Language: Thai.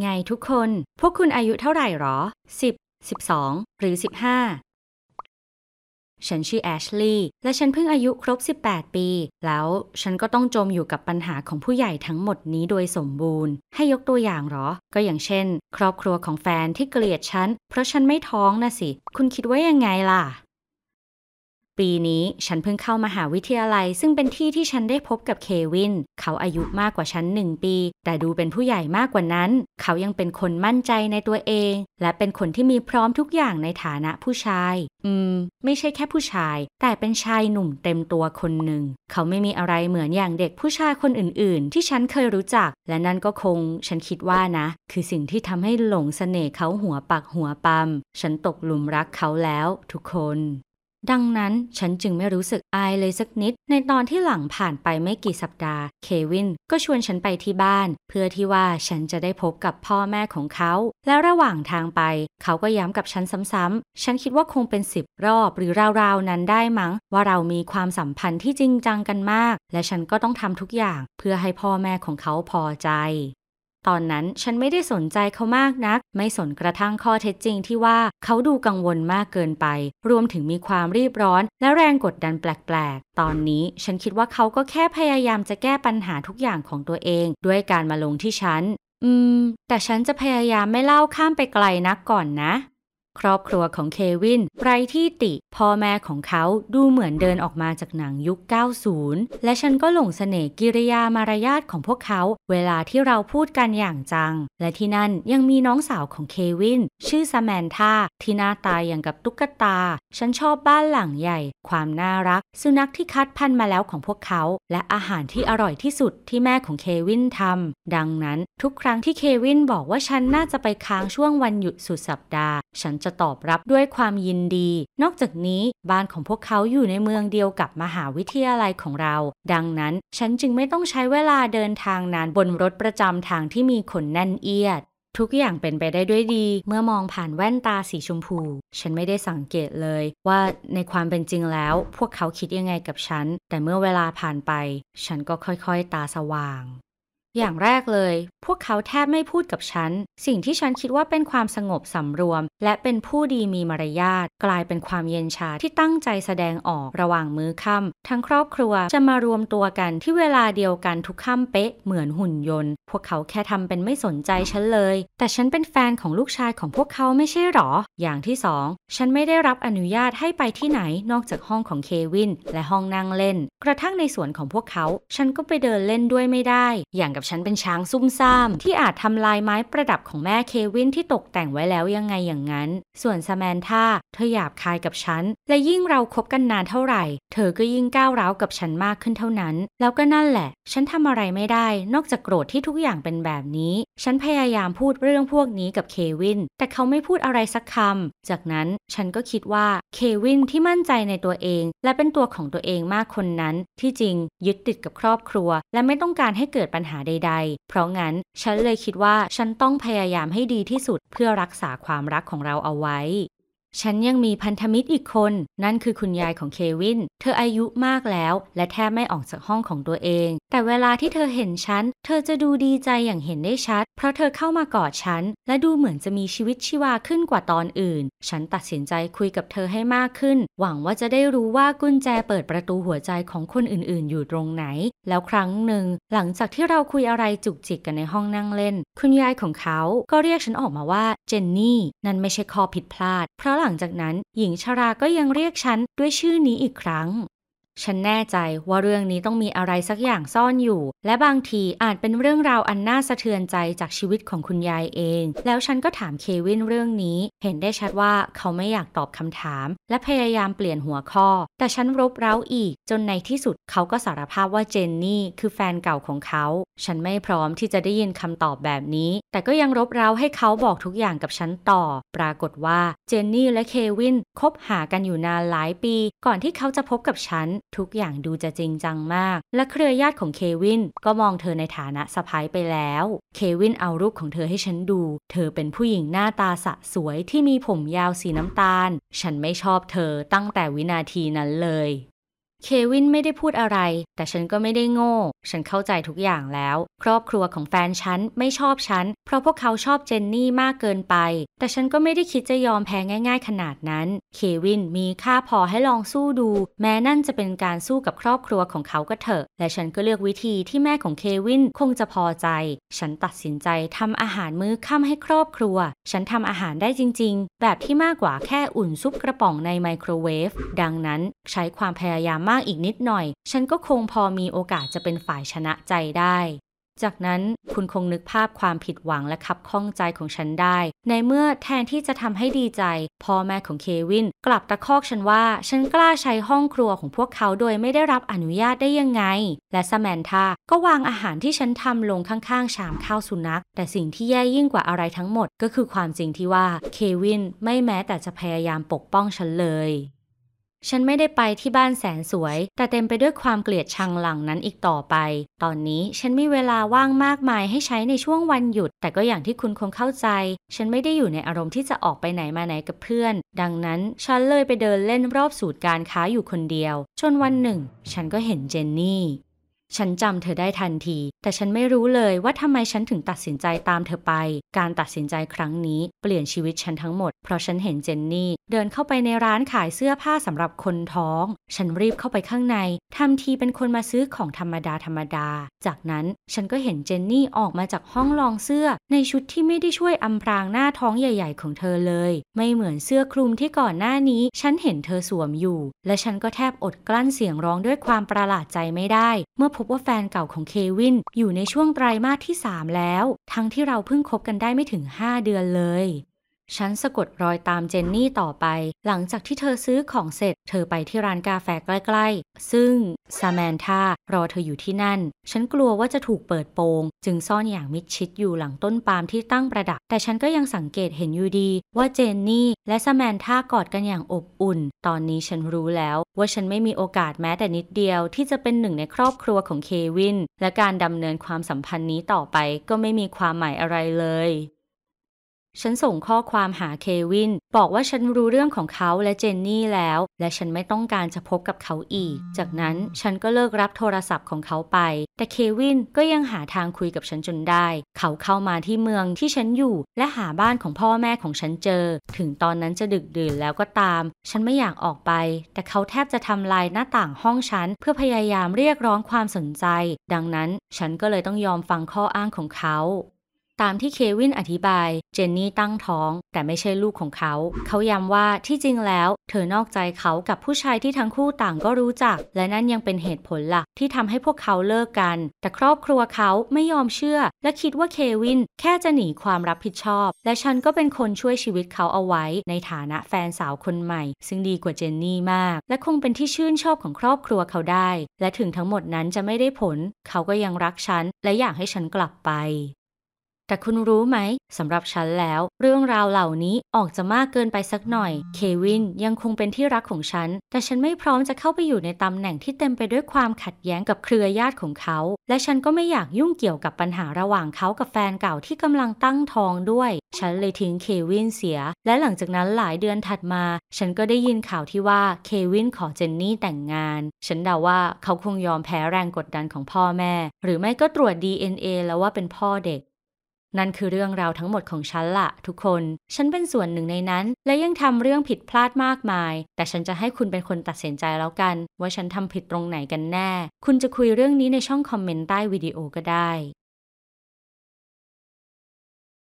ไงทุกคน พวกคุณอายุเท่าไหร่หรอ 10 12 หรือ 15 ฉันชื่อแอชลีย์และฉันเพิ่งอายุครบ 18 ปี แล้วฉันก็ต้องจมอยู่กับปัญหาของผู้ใหญ่ทั้งหมดนี้โดยสมบูรณ์ ให้ยกตัวอย่างหรอ ก็อย่างเช่น ครอบครัวของแฟนที่เกลียดฉัน เพราะฉันไม่ท้องนะสิ คุณคิดว่ายังไงล่ะ ปีนี้ฉันเพิ่งเข้ามาหาวิทยาลัย ซึ่งเป็นที่ที่ฉันได้พบกับเควิน เขาอายุมากกว่าฉันหนึ่งปี แต่ดูเป็นผู้ใหญ่มากกว่านั้น เขายังเป็นคนมั่นใจในตัวเอง และเป็นคนที่มีพร้อมทุกอย่างในฐานะผู้ชาย อืม ไม่ใช่แค่ผู้ชาย แต่เป็นชายหนุ่มเต็มตัวคนหนึ่ง เขาไม่มีอะไรเหมือนอย่างเด็กผู้ชายคนอื่น ๆ ที่ฉันเคยรู้จัก และนั่นก็คง ฉันคิดว่านะ คือสิ่งที่ทำให้หลงเสน่ห์เขาหัวปักหัวปั๊มฉันตกหลุมรักเขาแล้ว ทุกคน ดังนั้นฉันจึงไม่รู้สึกอายเลยสักนิด ในตอนที่หลังผ่านไปไม่กี่สัปดาห์ เควินก็ชวนฉันไปที่บ้าน เพื่อที่ว่าฉันจะได้พบกับพ่อแม่ของเขา แล้วระหว่างทางไป เขาก็ย้ำกับฉันซ้ำๆ ฉันคิดว่าคงเป็นสิบรอบหรือราวๆนั้นได้มั้ง ว่าเรามีความสัมพันธ์ที่จริงจังกันมาก และฉันก็ต้องทำทุกอย่าง เพื่อให้พ่อแม่ของเขาพอใจ ตอนนั้นฉันไม่ได้สนใจเขามากนัก ไม่สนกระทั่งข้อเท็จจริงที่ว่าเขาดูกังวลมากเกินไป รวมถึงมีความรีบร้อน และแรงกดดันแปลกๆ ตอนนี้ฉันคิดว่าเขาก็แค่พยายามจะแก้ปัญหาทุกอย่างของตัวเอง ด้วยการมาลงที่ฉัน อืม แต่ฉันจะพยายามไม่เล่าข้ามไปไกลนักก่อนนะ ครอบครัวของเควินไรที่ติ พ่อแม่ของเขาดูเหมือนเดินออกมาจากหนังยุค 90 และฉันก็หลงเสน่ห์กิริยามารยาทของพวกเขา เวลาที่เราพูดกันอย่างจัง และที่นั่นยังมีน้องสาวของเควิน ชื่อสแมนธาที่หน้าตาอย่างกับตุ๊กตา ฉันชอบบ้านหลังใหญ่ ความน่ารัก สุนัขที่คัดพันธุ์มาแล้วของพวกเขา และอาหารที่อร่อยที่สุดที่แม่ของเควินทำดังนั้นทุกครั้งที่เควินบอกว่าฉันน่าจะไปค้างช่วงวันหยุดสุดสัปดาห์ ฉันจะตอบรับด้วยความยินดี นอกจากนี้บ้านของพวกเขาอยู่ในเมืองเดียวกับมหาวิทยาลัยของเรา ดังนั้นฉันจึงไม่ต้องใช้เวลาเดินทางนานบนรถประจำทางที่มีคนแน่นเอียดทุกอย่างเป็นไปได้ด้วยดี เมื่อมองผ่านแว่นตาสีชมพู ฉันไม่ได้สังเกตเลย ว่าในความเป็นจริงแล้ว พวกเขาคิดยังไงกับฉัน แต่เมื่อเวลาผ่านไป ฉันก็ค่อยๆ ตาสว่าง อย่างแรกเลย พวกเขาแทบไม่พูดกับฉัน สิ่งที่ฉันคิดว่าเป็นความสงบสำรวม และเป็นผู้ดีมีมารยาทกลายเป็นความเย็นชาที่ตั้งใจแสดงออกระหว่างมื้อค่ำทั้งครอบครัวจะมารวมตัวกันที่เวลาเดียวกันทุกค่ำเป๊ะเหมือนหุ่นยนต์ พวกเขาแค่ทำเป็นไม่สนใจฉันเลย แต่ฉันเป็นแฟนของลูกชายของพวกเขาไม่ใช่หรอ อย่างที่สองฉันไม่ได้รับอนุญาตให้ไปที่ไหนนอกจากห้องของเควินและห้องนั่งเล่น กระทั่งในสวนของพวกเขา ฉันก็ไปเดินเล่นด้วยไม่ได้ อย่างกับฉันเป็นช้างซุ่มซ่าม ที่อาจทำลายไม้ประดับของแม่เควินที่ตกแต่งไว้แล้วยังไงอย่างนั้น ส่วนสแมนธาเธอหยาบคายกับฉัน และยิ่งเราคบกันนานเท่าไหร่ เธอก็ยิ่งก้าวร้าวกับฉันมากขึ้นเท่านั้น แล้วก็นั่นแหละ ฉันทำอะไรไม่ได้ นอกจากโกรธที่ทุกอย่างเป็นแบบนี้ ฉันพยายามพูดเรื่องพวกนี้กับเควิน แต่เขาไม่พูดอะไรสักคำ จากนั้นฉันก็คิดว่าเควินที่มั่นใจในตัวเอง และเป็นตัวของตัวเองมากคนนั้น ที่จริงยึดติดกับครอบครัว และไม่ต้องการให้เกิดปัญหาใดๆ เพราะงั้นฉันเลยคิดว่าฉันต้องพยายามให้ดีที่สุดเพื่อรักษาความรักของเราเอาไว้ฉันยังมีพันธมิตรอีกคน นั่นคือคุณยายของเควิน เธออายุมากแล้ว และแทบไม่ออกจากห้องของตัวเอง แต่เวลาที่เธอเห็นฉัน เธอจะดูดีใจอย่างเห็นได้ชัด เพราะเธอเข้ามากอดฉัน และดูเหมือนจะมีชีวิตชีวาขึ้นกว่าตอนอื่น ฉันตัดสินใจคุยกับเธอให้มากขึ้น หวังว่าจะได้รู้ว่ากุญแจเปิดประตูหัวใจของคนอื่นๆ อยู่ตรงไหน แล้วครั้งหนึ่ง หลังจากที่เราคุยอะไรจุกจิกกันในห้องนั่งเล่น คุณยายของเขาก็เรียกฉันออกมาว่าเจนนี่นั่นไม่ใช่ข้อผิดพลาด เพราะหลังจากนั้นหญิงชราก็ยังเรียกฉันด้วยชื่อนี้อีกครั้ง ฉันแน่ใจว่าเรื่องนี้ต้องมีอะไรสักอย่างซ่อนอยู่ และบางทีอาจเป็นเรื่องราวอันน่าสะเทือนใจจากชีวิตของคุณยายเอง แล้วฉันก็ถามเควินเรื่องนี้ เห็นได้ชัดว่าเขาไม่อยากตอบคำถาม และพยายามเปลี่ยนหัวข้อ แต่ฉันรบเร้าอีก จนในที่สุดเขาก็สารภาพว่าเจนนี่คือแฟนเก่าของเขา ฉันไม่พร้อมที่จะได้ยินคำตอบแบบนี้ แต่ก็ยังรบเร้าให้เขาบอกทุกอย่างกับฉันต่อ ปรากฏว่าเจนนี่และเควินคบหากันอยู่นานหลายปี ก่อนที่เขาจะพบกับฉัน ทุกอย่างดูจะจริงจังมาก และเครือญาติของเควินก็มองเธอในฐานะสะพ้ายไปแล้ว เควินเอารูปของเธอให้ฉันดู เธอเป็นผู้หญิงหน้าตาสะสวยที่มีผมยาวสีน้ำตาล ฉันไม่ชอบเธอตั้งแต่วินาทีนั้นเลย เควินไม่ได้พูดอะไร แต่ฉันก็ไม่ได้โง่ ฉันเข้าใจทุกอย่างแล้ว ครอบครัวของแฟนฉันไม่ชอบฉัน เพราะพวกเขาชอบเจนนี่มากเกินไป แต่ฉันก็ไม่ได้คิดจะยอมแพ้ง่าย ๆ ขนาดนั้น เควินมีค่าพอให้ลองสู้ดู แม้นั่นจะเป็นการสู้กับครอบครัวของเขาก็เถอะ และฉันก็เลือกวิธีที่แม่ของเควินคงจะพอใจ ฉันตัดสินใจทำอาหารมื้อค่ำให้ครอบครัว ฉันทำอาหารได้จริง ๆ แบบที่มากกว่าแค่อุ่นซุปกระป๋องในไมโครเวฟ ดังนั้นใช้ความพยายามมากอีกนิดหน่อย ฉันก็คงพอมีโอกาสจะเป็นฝ่ายชนะใจได้ จากนั้นคุณคงนึกภาพความผิดหวังและคับข้องใจของฉันได้ ในเมื่อแทนที่จะทำให้ดีใจ พ่อแม่ของเควิน กลับตะคอกฉันว่า ฉันกล้าใช้ห้องครัวของพวกเขาโดยไม่ได้รับอนุญาตได้ยังไง และสแมนธาก็วางอาหารที่ฉันทำลงข้างๆ ชามข้าวสุนัข แต่สิ่งที่แย่ยิ่งกว่าอะไรทั้งหมด ก็คือความจริงที่ว่าเควินไม่แม้แต่จะพยายามปกป้องฉันเลย ฉันไม่ได้ไปที่บ้านแสนสวย แต่เต็มไปด้วยความเกลียดชังหลังนั้นอีกต่อไป ตอนนี้ฉันมีเวลาว่างมากมายให้ใช้ในช่วงวันหยุด แต่ก็อย่างที่คุณคงเข้าใจ ฉันไม่ได้อยู่ในอารมณ์ที่จะออกไปไหนมาไหนกับเพื่อน ดังนั้นฉันเลยไปเดินเล่นรอบสูตรการค้าอยู่คนเดียวจนวันหนึ่ง ฉันก็เห็นเจนนี่ ฉันจำเธอได้ทันที แต่ฉันไม่รู้เลยว่าทำไมฉันถึงตัดสินใจตามเธอไป การตัดสินใจครั้งนี้เปลี่ยนชีวิตฉันทั้งหมด เพราะฉันเห็นเจนนี่ เดินเข้าไปในร้านขายเสื้อผ้าสำหรับคนท้อง ฉันรีบเข้าไปข้างในทำทีเป็นคนมาซื้อของธรรมดาธรรมดา จากนั้นฉันก็เห็นเจนนี่ออกมาจากห้องลองเสื้อ ในชุดที่ไม่ได้ช่วยอำพรางหน้าท้องใหญ่ ๆ ของเธอเลย ไม่เหมือนเสื้อคลุมที่ก่อนหน้านี้ ฉันเห็นเธอสวมอยู่ และฉันก็แทบอดกลั้นเสียงร้องด้วยความประหลาดใจไม่ได้ เมื่อพบว่าแฟนเก่าของเควินอยู่ในช่วงไตรมาสที่ 3 แล้ว ทั้งที่เราเพิ่งคบกันได้ไม่ถึง 5 เดือนเลย ฉันสะกดรอยตามเจนนี่ต่อไป หลังจากที่เธอซื้อของเสร็จ เธอไปที่ร้านกาแฟใกล้ๆ ซึ่งซาแมนธารอเธออยู่ที่นั่น ฉันกลัวว่าจะถูกเปิดโปง จึงซ่อนอย่างมิดชิดอยู่หลังต้นปาล์มที่ตั้งประดับ แต่ฉันก็ยังสังเกตเห็นอยู่ดี ว่าเจนนี่ และซาแมนธากอดกันอย่างอบอุ่น ตอนนี้ฉันรู้แล้วว่าฉันไม่มีโอกาสแม้แต่นิดเดียว ที่จะเป็นหนึ่งในครอบครัวของเควิน และการดำเนินความสัมพันธ์นี้ต่อไปก็ไม่มีความหมายอะไรเลย ฉันส่งข้อความหาเควิน บอกว่าฉันรู้เรื่องของเขาและเจนนี่แล้ว และฉันไม่ต้องการจะพบกับเขาอีก จากนั้นฉันก็เลิกรับโทรศัพท์ของเขาไป แต่เควินก็ยังหาทางคุยกับฉันจนได้ เขาเข้ามาที่เมืองที่ฉันอยู่ และหาบ้านของพ่อแม่ของฉันเจอ ถึงตอนนั้นจะดึกดื่นแล้วก็ตาม ฉันไม่อยากออกไป แต่เขาแทบจะทำลายหน้าต่างห้องฉัน เพื่อพยายามเรียกร้องความสนใจ ดังนั้นฉันก็เลยต้องยอมฟังข้ออ้างของเขา ตามที่เควินอธิบาย เจนนี่ตั้งท้อง แต่ไม่ใช่ลูกของเขา เขาย้ำว่าที่จริงแล้ว เธอนอกใจเขากับผู้ชายที่ทั้งคู่ต่างก็รู้จัก และนั่นยังเป็นเหตุผลหลักที่ทำให้พวกเขาเลิกกัน แต่ครอบครัวเขาไม่ยอมเชื่อ และคิดว่าเควินแค่จะหนีความรับผิดชอบ และฉันก็เป็นคนช่วยชีวิตเขาเอาไว้ ในฐานะแฟนสาวคนใหม่ ซึ่งดีกว่าเจนนี่มาก และคงเป็นที่ชื่นชอบของครอบครัวเขาได้ และถึงทั้งหมดนั้นจะไม่ได้ผล เขาก็ยังรักฉันและอยากให้ฉันกลับไป แต่คุณรู้ไหมสำหรับฉันแล้ว เรื่องราวเหล่านี้ออกจะมากเกินไปสักหน่อย เควินยังคงเป็นที่รักของฉัน แต่ฉันไม่พร้อมจะเข้าไปอยู่ในตำแหน่งที่เต็มไปด้วยความขัดแย้งกับเครือญาติของเขา และฉันก็ไม่อยากยุ่งเกี่ยวกับปัญหาระหว่างเขากับแฟนเก่าที่กำลังตั้งท้องด้วย ฉันเลยทิ้งเควินเสีย และหลังจากนั้นหลายเดือนถัดมา ฉันก็ได้ยินข่าวที่ว่าเควินขอเจนนี่แต่งงาน ฉันเดาว่าเขาคงยอมแพ้แรงกดดันของพ่อแม่ หรือไม่ก็ตรวจ DNA แล้วว่าเป็นพ่อเด็ก นั่นคือเรื่องราวทั้งหมดของฉันละทุกคน ฉันเป็นส่วนหนึ่งในนั้น และยังทำเรื่องผิดพลาดมากมาย แต่ฉันจะให้คุณเป็นคนตัดสินใจแล้วกัน ว่าฉันทำผิดตรงไหนกันแน่ คุณจะคุยเรื่องนี้ในช่องคอมเมนต์ใต้วิดีโอก็ได้